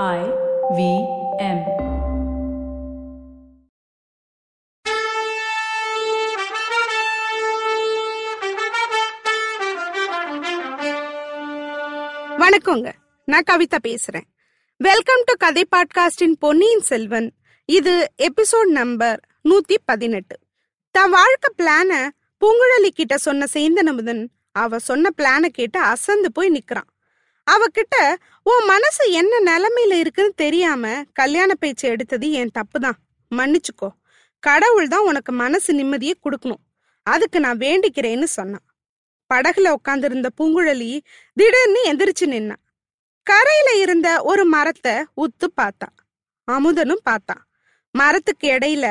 I V M. வணக்கங்க. நான் கவிதா பேசுறேன். வெல்கம் டு கதை பாட்காஸ்டின் பொன்னியின் செல்வன் இது எபிசோட் நம்பர் நூத்தி பதினெட்டு. தன் வாழ்க்கை பிளான பூங்குழலி கிட்ட சொன்ன சேந்தனமுதன் அவ சொன்ன பிளான கேட்டு அசந்து போய் நிக்கிறான். அவகிட்ட உன் மனசு என்ன நிலைமையில இருக்குன்னு தெரியாம கல்யாண பேச்சு எடுத்தது என் தப்பு தான் மன்னிச்சுக்கோ. கடவுள் தான் உனக்கு மனசு நிம்மதியை கொடுக்கணும். அதுக்கு நான் வேண்டிக்கிறேன்னு சொன்னான். படகுல உட்காந்துருந்த பூங்குழலி திடீர்னு எந்திரிச்சு நின்னான் கரையில இருந்த ஒரு மரத்தை உத்து பார்த்தான் அமுதனும் பார்த்தான் மரத்துக்கு இடையில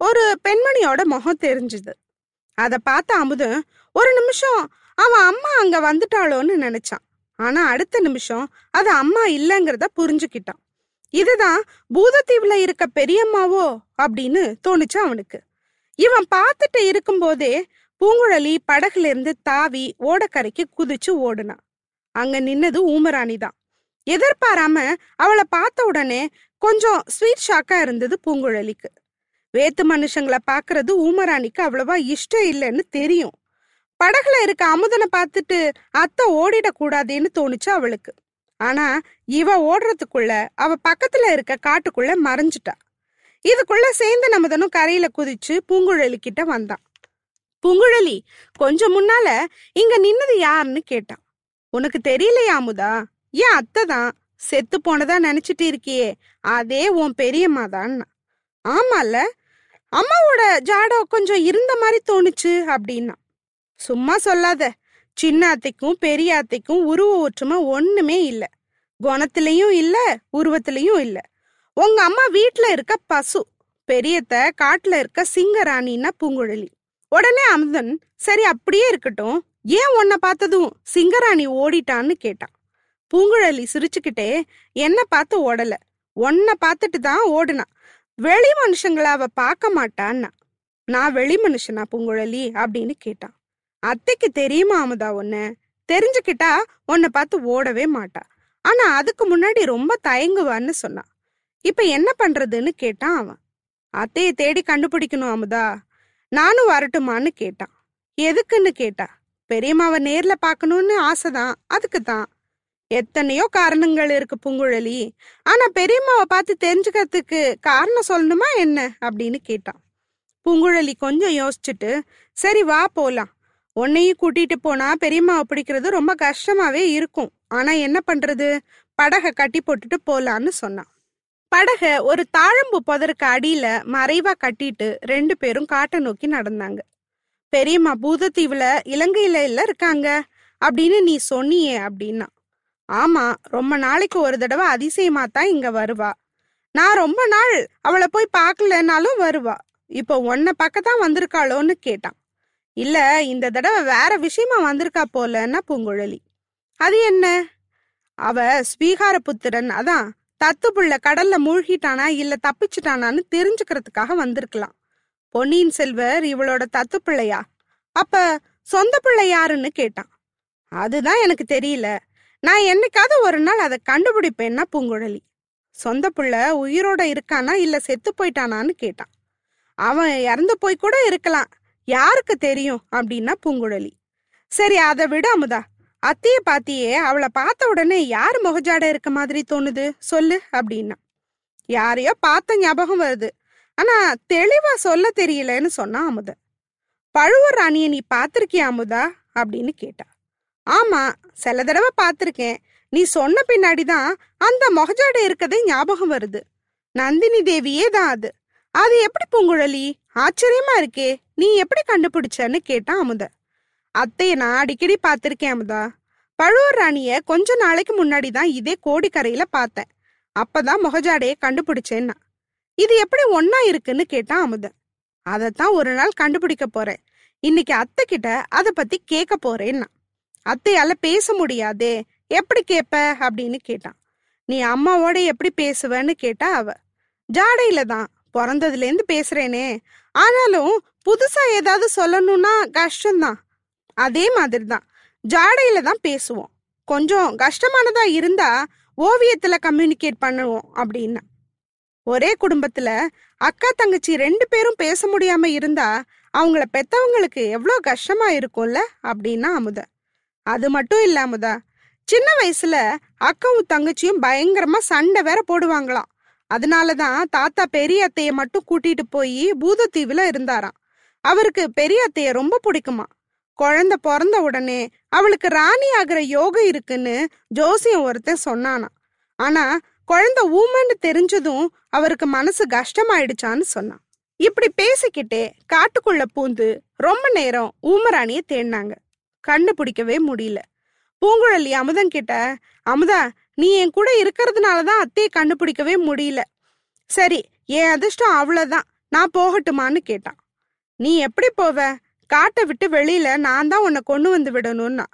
ஒரு பெண்மணியோட முகம் தெரிஞ்சுது. அதை பார்த்த அமுதன் ஒரு நிமிஷம் அவன் அம்மா அங்க வந்துட்டாளோன்னு நினைச்சான். ஆனா அடுத்த நிமிஷம் அது அம்மா இல்லைங்கிறத புரிஞ்சுக்கிட்டான். இதுதான் பூதத்தீவுல இருக்க பெரியம்மாவோ? அப்படின்னு தோணுச்சு அவனுக்கு. இவன் பார்த்துட்டு இருக்கும்போதே பூங்குழலி படகுல இருந்து தாவி ஓடக்கரைக்கு குதிச்சு ஓடுனான் அங்க நின்னது ஊமராணி தான் எதிர்பாராம அவளை பார்த்த உடனே கொஞ்சம் ஸ்வீட் ஷாக்கா இருந்தது பூங்குழலிக்கு. வேத்து மனுஷங்களை பாக்குறது ஊமராணிக்கு அவ்வளவா இஷ்டம் இல்லைன்னு தெரியும். படகுல இருக்க அமுதனை பார்த்துட்டு அத்தை ஓடிடக்கூடாதுன்னு தோணுச்சு அவளுக்கு. ஆனா இவ ஓடுறதுக்குள்ள அவ பக்கத்துல இருக்க காட்டுக்குள்ள மறைஞ்சிட்டா. இதுக்குள்ள சேர்ந்த நமதனும் கரையில குதிச்சு பூங்குழலி கிட்ட வந்தான். பூங்குழலி கொஞ்சம் முன்னால இங்க நின்னது யாருன்னு கேட்டான். உனக்கு தெரியலையா அமுதா? ஏன் அத்தை தான். செத்து போனதா நினைச்சிட்டு இருக்கியே. அதே உன் பெரியம்மா தான் ஆமால அம்மாவோட ஜாடம் கொஞ்சம் இருந்த மாதிரி தோணுச்சு அப்படின்னா. சும்மா சொல்லாத. சின்ன அத்தைக்கும் பெரிய அத்தைக்கும் உருவ ஒற்றுமை ஒண்ணுமே இல்ல. குணத்திலையும் இல்ல உருவத்திலையும் இல்ல. உங்க அம்மா வீட்டுல இருக்க பசு பெரியத்த காட்டுல இருக்க சிங்கராணின்னா பூங்குழலி. உடனே அமுதன் சரி அப்படியே இருக்கட்டும். ஏன் உன்னை பார்த்ததும் சிங்கராணி ஓடிட்டான்னு கேட்டான். பூங்குழலி சிரிச்சுக்கிட்டே என்ன பார்த்து ஓடல. உன்னை பார்த்துட்டு தான் ஓடுனா. வெளி மனுஷங்கள அவ பார்க்க மாட்டான்னா. நான் வெளி மனுஷனா பூங்குழலி? அப்படின்னு கேட்டான். அத்தைக்கு தெரியுமா அமுதா ஒன்று தெரிஞ்சுக்கிட்டா உன்னை பார்த்து ஓடவே மாட்டா. ஆனா அதுக்கு முன்னாடி ரொம்ப தயங்குவான்னு சொன்னான் இப்ப என்ன பண்றதுன்னு கேட்டான் அவன். அத்தையை தேடி கண்டுபிடிக்கணும் அமுதா. நானும் வரட்டுமான்னு கேட்டான். எதுக்குன்னு கேட்டா. பெரியம்மாவை நேர்ல பாக்கணும்னு ஆசைதான். அதுக்கு தான் எத்தனையோ காரணங்கள் இருக்கு பூங்குழலி. ஆனா பெரியம்மாவை பார்த்து தெரிஞ்சுக்கிறதுக்கு காரணம் சொல்லணுமா என்ன? அப்படின்னு கேட்டான். பூங்குழலி கொஞ்சம் யோசிச்சுட்டு சரி வா போலாம். உன்னையும் கூட்டிட்டு போனா பெரியம்மாவை பிடிக்கிறது ரொம்ப கஷ்டமாவே இருக்கும். ஆனா என்ன பண்றது? படகை கட்டி போட்டுட்டு போலான்னு சொன்னான் படகை ஒரு தாழம்பு புதருக்கு அடியில மறைவா கட்டிட்டு ரெண்டு பேரும் காட்டை நோக்கி நடந்தாங்க. பெரியம்மா பூதத்தீவுல இலங்கையில இல்ல இருக்காங்க அப்படின்னு நீ சொன்னியே அப்படின்னா. ஆமா ரொம்ப நாளைக்கு ஒரு தடவை அதிசயமா தான் இங்க வருவா. நான் ரொம்ப நாள் அவளை போய் பார்க்கலனாலும் வருவா. இப்போ உன்னை பக்கத்தான் வந்திருக்காளோன்னு கேட்டான். இல்ல இந்த தடவை வேற விஷயமா வந்திருக்கா போலன்னா பூங்குழலி. அது என்ன? அவ ஸ்வீகார புத்திரன் அதான் தத்து புள்ள கடல்ல மூழ்கிட்டானா இல்ல தப்பிச்சிட்டானான்னு தெரிஞ்சுக்கிறதுக்காக வந்திருக்கலாம். பொன்னியின் செல்வர் இவளோட தத்து பிள்ளையா? அப்ப சொந்த பிள்ளை யாருன்னு கேட்டான். அதுதான் எனக்கு தெரியல. நான் என்னைக்காவது ஒரு நாள் அதை கண்டுபிடிப்பேன்னா பூங்குழலி. சொந்த புள்ள உயிரோட இருக்கானா இல்ல செத்து போயிட்டானான்னு கேட்டான். அவன் இறந்து போய் கூட இருக்கலாம். யாருக்கு தெரியும் அப்படின்னா பூங்குழலி. சரி அதை விட அமுதா. அத்தைய பாத்தியே அவளை பார்த்த உடனே யார் முகஜாட இருக்க மாதிரி தோணுது? சொல்லு அப்படின்னா. யாரையோ பார்த்த ஞாபகம் வருது. ஆனா தெளிவா சொல்ல தெரியலன்னு சொன்னா அமுத. பழுவூர் ராணியை நீ பார்த்திருக்கியா அமுதா? அப்படின்னு கேட்டா. ஆமா சில தடவை பார்த்திருக்கேன். நீ சொன்ன பின்னாடிதான் அந்த முகஜாட இருக்கதே ஞாபகம் வருது. நந்தினி தேவியே தான் அது. அது எப்படி பூங்குழலி? ஆச்சரியமா இருக்கே. நீ எப்படி கண்டுபிடிச்சன்னு கேட்டான் அமுத. அத்தைய நான் அடிக்கடி பார்த்திருக்கேன் அமுதா. பழுவூர் ராணிய கொஞ்ச நாளைக்கு முன்னாடி தான் இதே கோடிக்கரையில பார்த்தேன். அப்பதான் முகஜாடையை கண்டுபிடிச்சேன்னா. இது எப்படி ஒன்னா இருக்குன்னு கேட்டான் அமுத. அதைத்தான் ஒரு நாள் கண்டுபிடிக்க போறேன். இன்னைக்கு அத்தை கிட்ட அதை பத்தி கேட்க போறேன்னா. அத்தையால பேச முடியாதே. எப்படி கேட்ப அப்படின்னு கேட்டான் நீ அம்மாவோட எப்படி பேசுவன்னு கேட்டா அவ. ஜாடையில தான். பிறந்ததுலேருந்து பேசுகிறேனே பேசுறேனே. ஆனாலும் புதுசா ஏதாவது சொல்லணும்னா கஷ்டம்தான். அதே மாதிரி தான் ஜாடையில தான் பேசுவோம். கொஞ்சம் கஷ்டமானதா இருந்தா ஓவியத்துல கம்யூனிகேட் பண்ணுவோம் அப்படின்னா. ஒரே குடும்பத்துல அக்கா தங்கச்சி ரெண்டு பேரும் பேச முடியாம இருந்தா அவங்கள பெத்தவங்களுக்கு எவ்வளோ கஷ்டமா இருக்கும்ல அப்படின்னா அமுதா. அது மட்டும் இல்ல அமுதா சின்ன வயசுல அக்காவும் தங்கச்சியும் பயங்கரமா சண்டை வேற போடுவாங்களாம். அதனாலதான் தாத்தா பெரிய அத்தைய மட்டும் கூட்டிட்டு போய் பூதத்தீவுல இருந்தாராம். அவருக்கு பெரிய அத்தைய ரொம்ப பிடிக்குமா. குழந்தை பிறந்த உடனே அவளுக்கு ராணி ஆகிற யோகம் இருக்குன்னு ஜோசியம் ஒருத்தன் சொன்னானா ஆனா குழந்தை ஊமன்னு தெரிஞ்சதும் அவருக்கு மனசு கஷ்டமாயிடுச்சான்னு சொன்னான். இப்படி பேசிக்கிட்டே காட்டுக்குள்ள பூந்து ரொம்ப நேரம் ஊமராணிய தேடினாங்க. கண்டுபிடிக்கவே முடியல. பூங்குழலி அமுதன் கிட்ட அமுதா நீ என் கூட இருக்கிறதுனாலதான் அத்தையை கண்டுபிடிக்கவே முடியல. சரி என் அதிர்ஷ்டம் அவ்வளோதான் நான் போகட்டுமான்னு கேட்டான். நீ எப்படி போவ? காட்டை விட்டு வெளியில நான் தான் உன்னை கொண்டு வந்து விடணும்னா.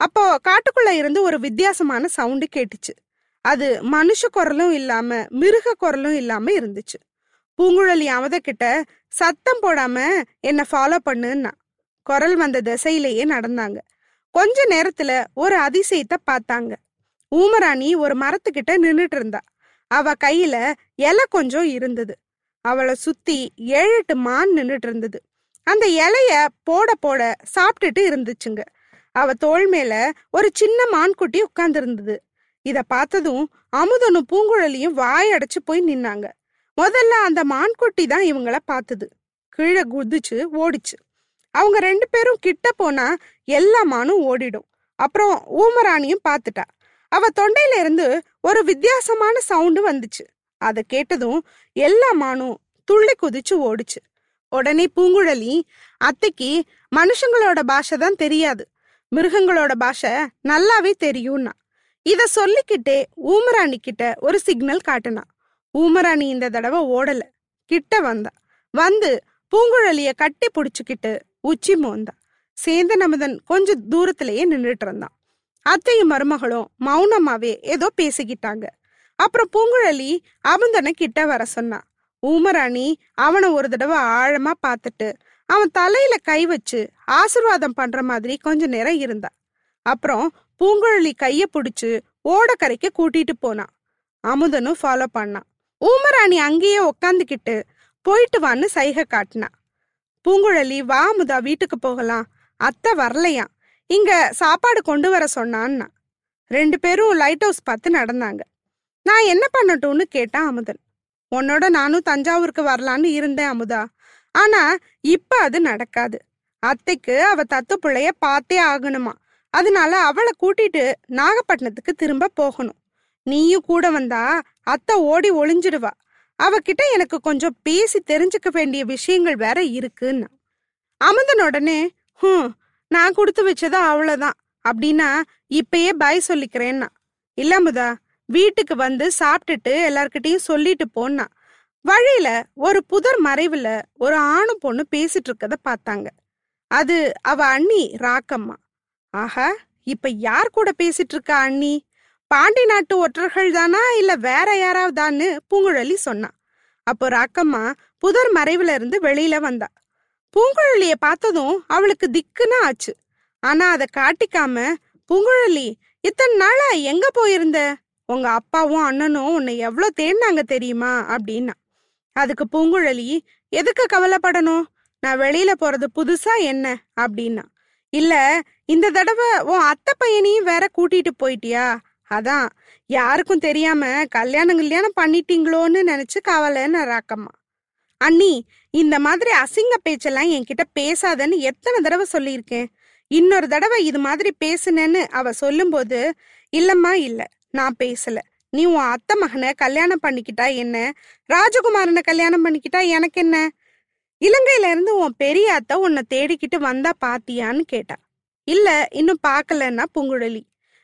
அப்போ காட்டுக்குள்ள இருந்து ஒரு வித்தியாசமான சவுண்டு கேட்டுச்சு. அது மனுஷ குரலும் இல்லாம மிருக குரலும் இல்லாம இருந்துச்சு. பூங்குழலி அவதக்கிட்ட சத்தம் போடாம என்னை ஃபாலோ பண்ணுன்னா. குரல் வந்த திசையிலேயே நடந்தாங்க. கொஞ்ச நேரத்துல ஒரு அதிசயத்தை பார்த்தாங்க. ஊமராணி ஒரு மரத்துக்கிட்ட நின்னுட்டு இருந்தா அவ கையில இலை கொஞ்சம் இருந்தது. அவளை சுத்தி ஏழு எட்டு மான் நின்றுட்டு இருந்தது அந்த இலைய போட போட சாப்பிட்டுட்டு இருந்துச்சுங்க. அவ தோல் மேல ஒரு சின்ன மான்குட்டி உட்கார்ந்து இருந்தது இத பார்த்ததும் அமுதனும் பூங்குழலியும் வாய் அடைச்சு போய் நின்னாங்க. முதல்ல அந்த மான்குட்டி தான் இவங்கள பார்த்தது. கீழே குதிச்சு ஓடிச்சு. அவங்க ரெண்டு பேரும் கிட்ட போனா எல்லா மானும் ஓடிடும். அப்புறம் ஊமராணியும் பார்த்துட்டா. அவ தொண்டையில இருந்து ஒரு வித்தியாசமான சவுண்டு வந்துச்சு. அதை கேட்டதும் எல்லா மானும் துள்ளி குதிச்சு ஓடுச்சு. உடனே பூங்குழலி அத்தைக்கு மனுஷங்களோட பாஷை தான் தெரியாது. மிருகங்களோட பாஷை நல்லாவே தெரியும்னா. இத சொல்லிக்கிட்டே ஊமராணி கிட்ட ஒரு சிக்னல் காட்டுனா. ஊமராணி இந்த தடவை ஓடல. கிட்ட வந்தா. வந்து பூங்குழலிய கட்டி பிடிச்சுக்கிட்டு உச்சி மோந்தா. சேந்த நமதன் கொஞ்சம் தூரத்திலேயே நின்றுட்டு இருந்தான். அத்தையும் மருமகளும் மௌனமாவே ஏதோ பேசிக்கிட்டாங்க. அப்புறம் பூங்குழலி அமுதனை கிட்ட வர சொன்னான் ஊமராணி அவனை ஒரு தடவை ஆழமா பார்த்துட்டு அவன் தலையில கை வச்சு ஆசிர்வாதம் பண்ற மாதிரி கொஞ்ச நேரம் இருந்தா. அப்புறம் பூங்குழலி கைய பிடிச்சு ஓடக்கரைக்கு கூட்டிட்டு போனான் அமுதனும் ஃபாலோ பண்ணான் ஊமராணி அங்கேயே உக்காந்துக்கிட்டு போயிட்டு வான்னு சைகை காட்டினான் பூங்குழலி வா அமுதா வீட்டுக்கு போகலாம். அத்தை வரலையாம். இங்க சாப்பாடு கொண்டு வர சொன்னான்னா ரெண்டு பேரும் லைட் ஹவுஸ் பார்த்து நடந்தாங்க. நான் என்ன பண்ணட்டும்னு கேட்டான் அமுதன். உன்னோட நானும் தஞ்சாவூருக்கு வரலான்னு இருந்தேன் அமுதா. ஆனா இப்ப அது நடக்காது. அத்தைக்கு அவ தத்து பிள்ளைய பார்த்தே ஆகணுமா? அதனால அவளை கூட்டிட்டு நாகப்பட்டினத்துக்கு திரும்ப போகணும். நீயும் கூட வந்தா அத்தை ஓடி ஒளிஞ்சிடுவா. அவகிட்ட எனக்கு கொஞ்சம் பேசி தெரிஞ்சுக்க வேண்டிய விஷயங்கள் வேற இருக்குன்னா. அமுதன் உடனே ஹம் நான் கொடுத்து வச்சது அவ்வளவுதான். அப்படின்னா இப்பயே பாய் சொல்லிக்கிறேன்னா. இல்ல முதா வீட்டுக்கு வந்து சாப்பிட்டுட்டு எல்லார்கிட்டையும் சொல்லிட்டு போனா வழியில ஒரு புதர் மறைவுல ஒரு ஆணும் பொண்ணு பேசிட்டு இருக்கத பார்த்தாங்க. அது அவ அண்ணி ராக்கம்மா. ஆஹா இப்ப யார் கூட பேசிட்டு இருக்கா அண்ணி? பாண்டி நாட்டு ஒற்றர்கள் தானா இல்ல வேற யாராவதான்னு பூங்குழலி சொன்னா. அப்போ ராக்கம்மா புதர் மறைவுல இருந்து வெளியில வந்தா. பூங்குழலிய பார்த்ததும் அவளுக்கு திக்குன்னு ஆச்சு. ஆனா அதை காட்டிக்காம பூங்குழலி இத்தனை நாளா எங்க போயிருந்த? உங்க அப்பாவும் அண்ணனும் உன்னை எவ்வளோ தேடினாங்க தெரியுமா? அப்படின்னா. அதுக்கு பூங்குழலி எதுக்கு கவலைப்படணும்? நான் வெளியில போறது புதுசா என்ன? அப்படின்னா. இல்ல இந்த தடவை உன் அத்தை பையனையும் வேற கூட்டிட்டு போயிட்டியா? அதான். யாருக்கும் தெரியாம கல்யாணம் கல்யாணம் பண்ணிட்டீங்களோன்னு நினைச்சு கவலைன்னு ராக்கம்மா. அண்ணி இந்த மாதிரி அசிங்க பேச்செல்லாம் என்கிட்ட பேசாதன்னு எத்தனை தடவை சொல்லியிருக்கேன். இன்னொரு தடவை இது மாதிரி பேசுனேன்னு அவ சொல்லும்போது இல்லம்மா இல்ல நான் பேசல. நீ உன் அத்தை மகனை கல்யாணம் பண்ணிக்கிட்டா என்ன? ராஜகுமாரனை கல்யாணம் பண்ணிக்கிட்டா எனக்கு என்ன? இலங்கையில இருந்து உன் பெரிய அத்தை உன்னை தேடிக்கிட்டு வந்தா பாத்தியான்னு கேட்டா. இல்ல இன்னும் பார்க்கலன்னா பூங்குழலி.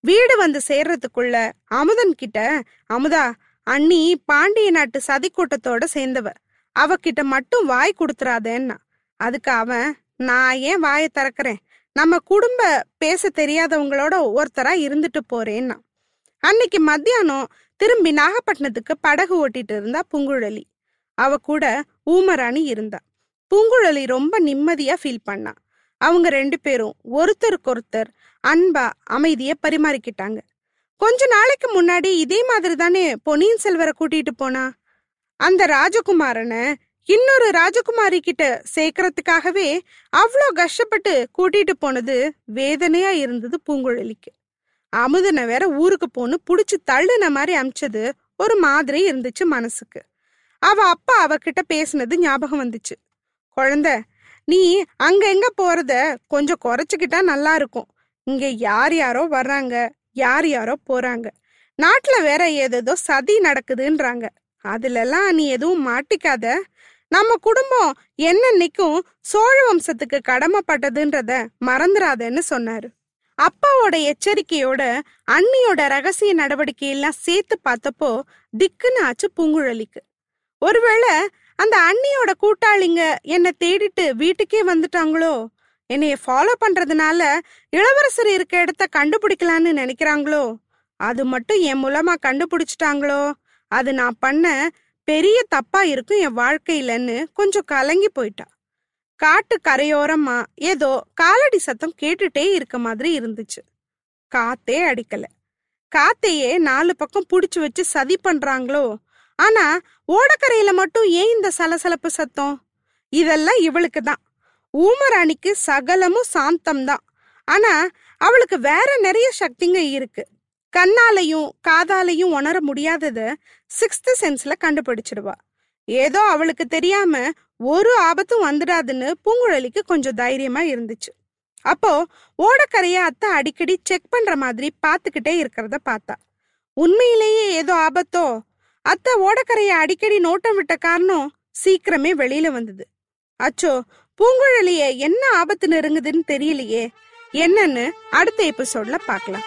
வீடு வந்து சேர்றதுக்குள்ள அமுதன் கிட்ட அமுதா அண்ணி பாண்டிய நாட்டு சதி கூட்டத்தோட சேர்ந்தவ. அவகிட்ட மட்டும் வாய் கொடுத்துறாதேன்னா அதுக்கு அவன் நான் ஏன் வாயை திறக்கிறேன்? நம்ம குடும்ப பேச தெரியாதவங்களோட ஒருத்தரா இருந்துட்டு போறேன்னா. அன்னைக்கு மத்தியானம் திரும்பி நாகப்பட்டினத்துக்கு படகு ஓட்டிட்டு இருந்தா பூங்குழலி. அவ கூட ஊமராணி இருந்தா. பூங்குழலி ரொம்ப நிம்மதியா ஃபீல் பண்ணா. அவங்க ரெண்டு பேரும் ஒருத்தருக்கொருத்தர் அன்பா அமைதிய பரிமாறிக்கிட்டாங்க. கொஞ்ச நாளைக்கு முன்னாடி இதே மாதிரி தானே பொன்னியின் செல்வரை கூட்டிட்டு போனா? அந்த ராஜகுமாரனை இன்னொரு ராஜகுமாரி கிட்ட சேர்க்கறதுக்காகவே அவ்வளோ கஷ்டப்பட்டு கூட்டிட்டு போனது வேதனையா இருந்தது பூங்குழலிக்கு. அமுதனை வேற ஊருக்கு போன்னு புடிச்சு தள்ளுன மாதிரி அமிச்சது ஒரு மாதிரி இருந்துச்சு மனசுக்கு. அவ அப்பா அவகிட்ட பேசினது ஞாபகம் வந்துச்சு. குழந்தை நீ அங்க எங்க போறத கொஞ்சம் குறைச்சிக்கிட்டா நல்லா இருக்கும். இங்க யார் யாரோ வர்றாங்க யார் யாரோ போறாங்க. நாட்டுல வேற ஏதேதோ சதி நடக்குதுன்றாங்க. அதுலலாம் நீ எதுவும் மாட்டிக்காத. நம்ம குடும்பம் என்னன்னைக்கும் சோழ வம்சத்துக்கு கடமைப்பட்டதுன்றத மறந்துடாதன்னு சொன்னாரு. அப்பாவோட எச்சரிக்கையோட அண்ணியோட ரகசிய நடவடிக்கை எல்லாம் சேர்த்து பார்த்தப்போ திக்குன்னு ஆச்சு பூங்குழலிக்கு. ஒருவேளை அந்த அண்ணியோட கூட்டாளிங்க என்னை தேடிட்டு வீட்டுக்கே வந்துட்டாங்களோ? என்னைய ஃபாலோ பண்றதுனால இளவரசர் இருக்க இடத்த கண்டுபிடிக்கலான்னு நினைக்கிறாங்களோ? அது மட்டும் என் மூலமா கண்டுபிடிச்சிட்டாங்களோ? அது நான் பண்ண பெரிய தப்பா இருக்கும் என் வாழ்க்கையிலன்னு கொஞ்சம் கலங்கி போயிட்டா. காட்டு கரையோரமா ஏதோ காலடி சத்தம் கேட்டுட்டே இருக்க மாதிரி இருந்துச்சு. காத்தே அடிக்கல. காத்தையே நாலு பக்கம் புடிச்சு வச்சு சதி பண்றாங்களோ? ஆனா ஓடக்கரையில மட்டும் ஏன் இந்த சலசலப்பு சத்தம்? இதெல்லாம் இவளுக்கு தான். ஊமராணிக்கு சகலமும் சாந்தம் தான் ஆனா அவளுக்கு வேற நிறைய சக்திங்க இருக்கு. கண்ணாலையும் காதாலையும் உணர முடியாதத சிக்ஸ்த் சென்ஸ்ல கண்டுபிடிச்சிடுவா. ஏதோ அவளுக்கு தெரியாம ஒரு ஆபத்தும் வந்துடாதுன்னு பூங்குழலிக்கு கொஞ்சம் தைரியமா இருந்துச்சு. அப்போ ஓடக்கரைய அத்தை அடிக்கடி செக் பண்ற மாதிரி பார்த்துக்கிட்டே இருக்கிறத பார்த்தா. உண்மையிலேயே ஏதோ ஆபத்தோ? அத்தை ஓடக்கரைய அடிக்கடி நோட்டம் விட்ட காரணம் சீக்கிரமே வெளியில வந்தது. அச்சோ பூங்குழலிய என்ன ஆபத்து நெருங்குதுன்னு தெரியலையே. என்னன்னு அடுத்த எபிசோட்ல பார்க்கலாம்.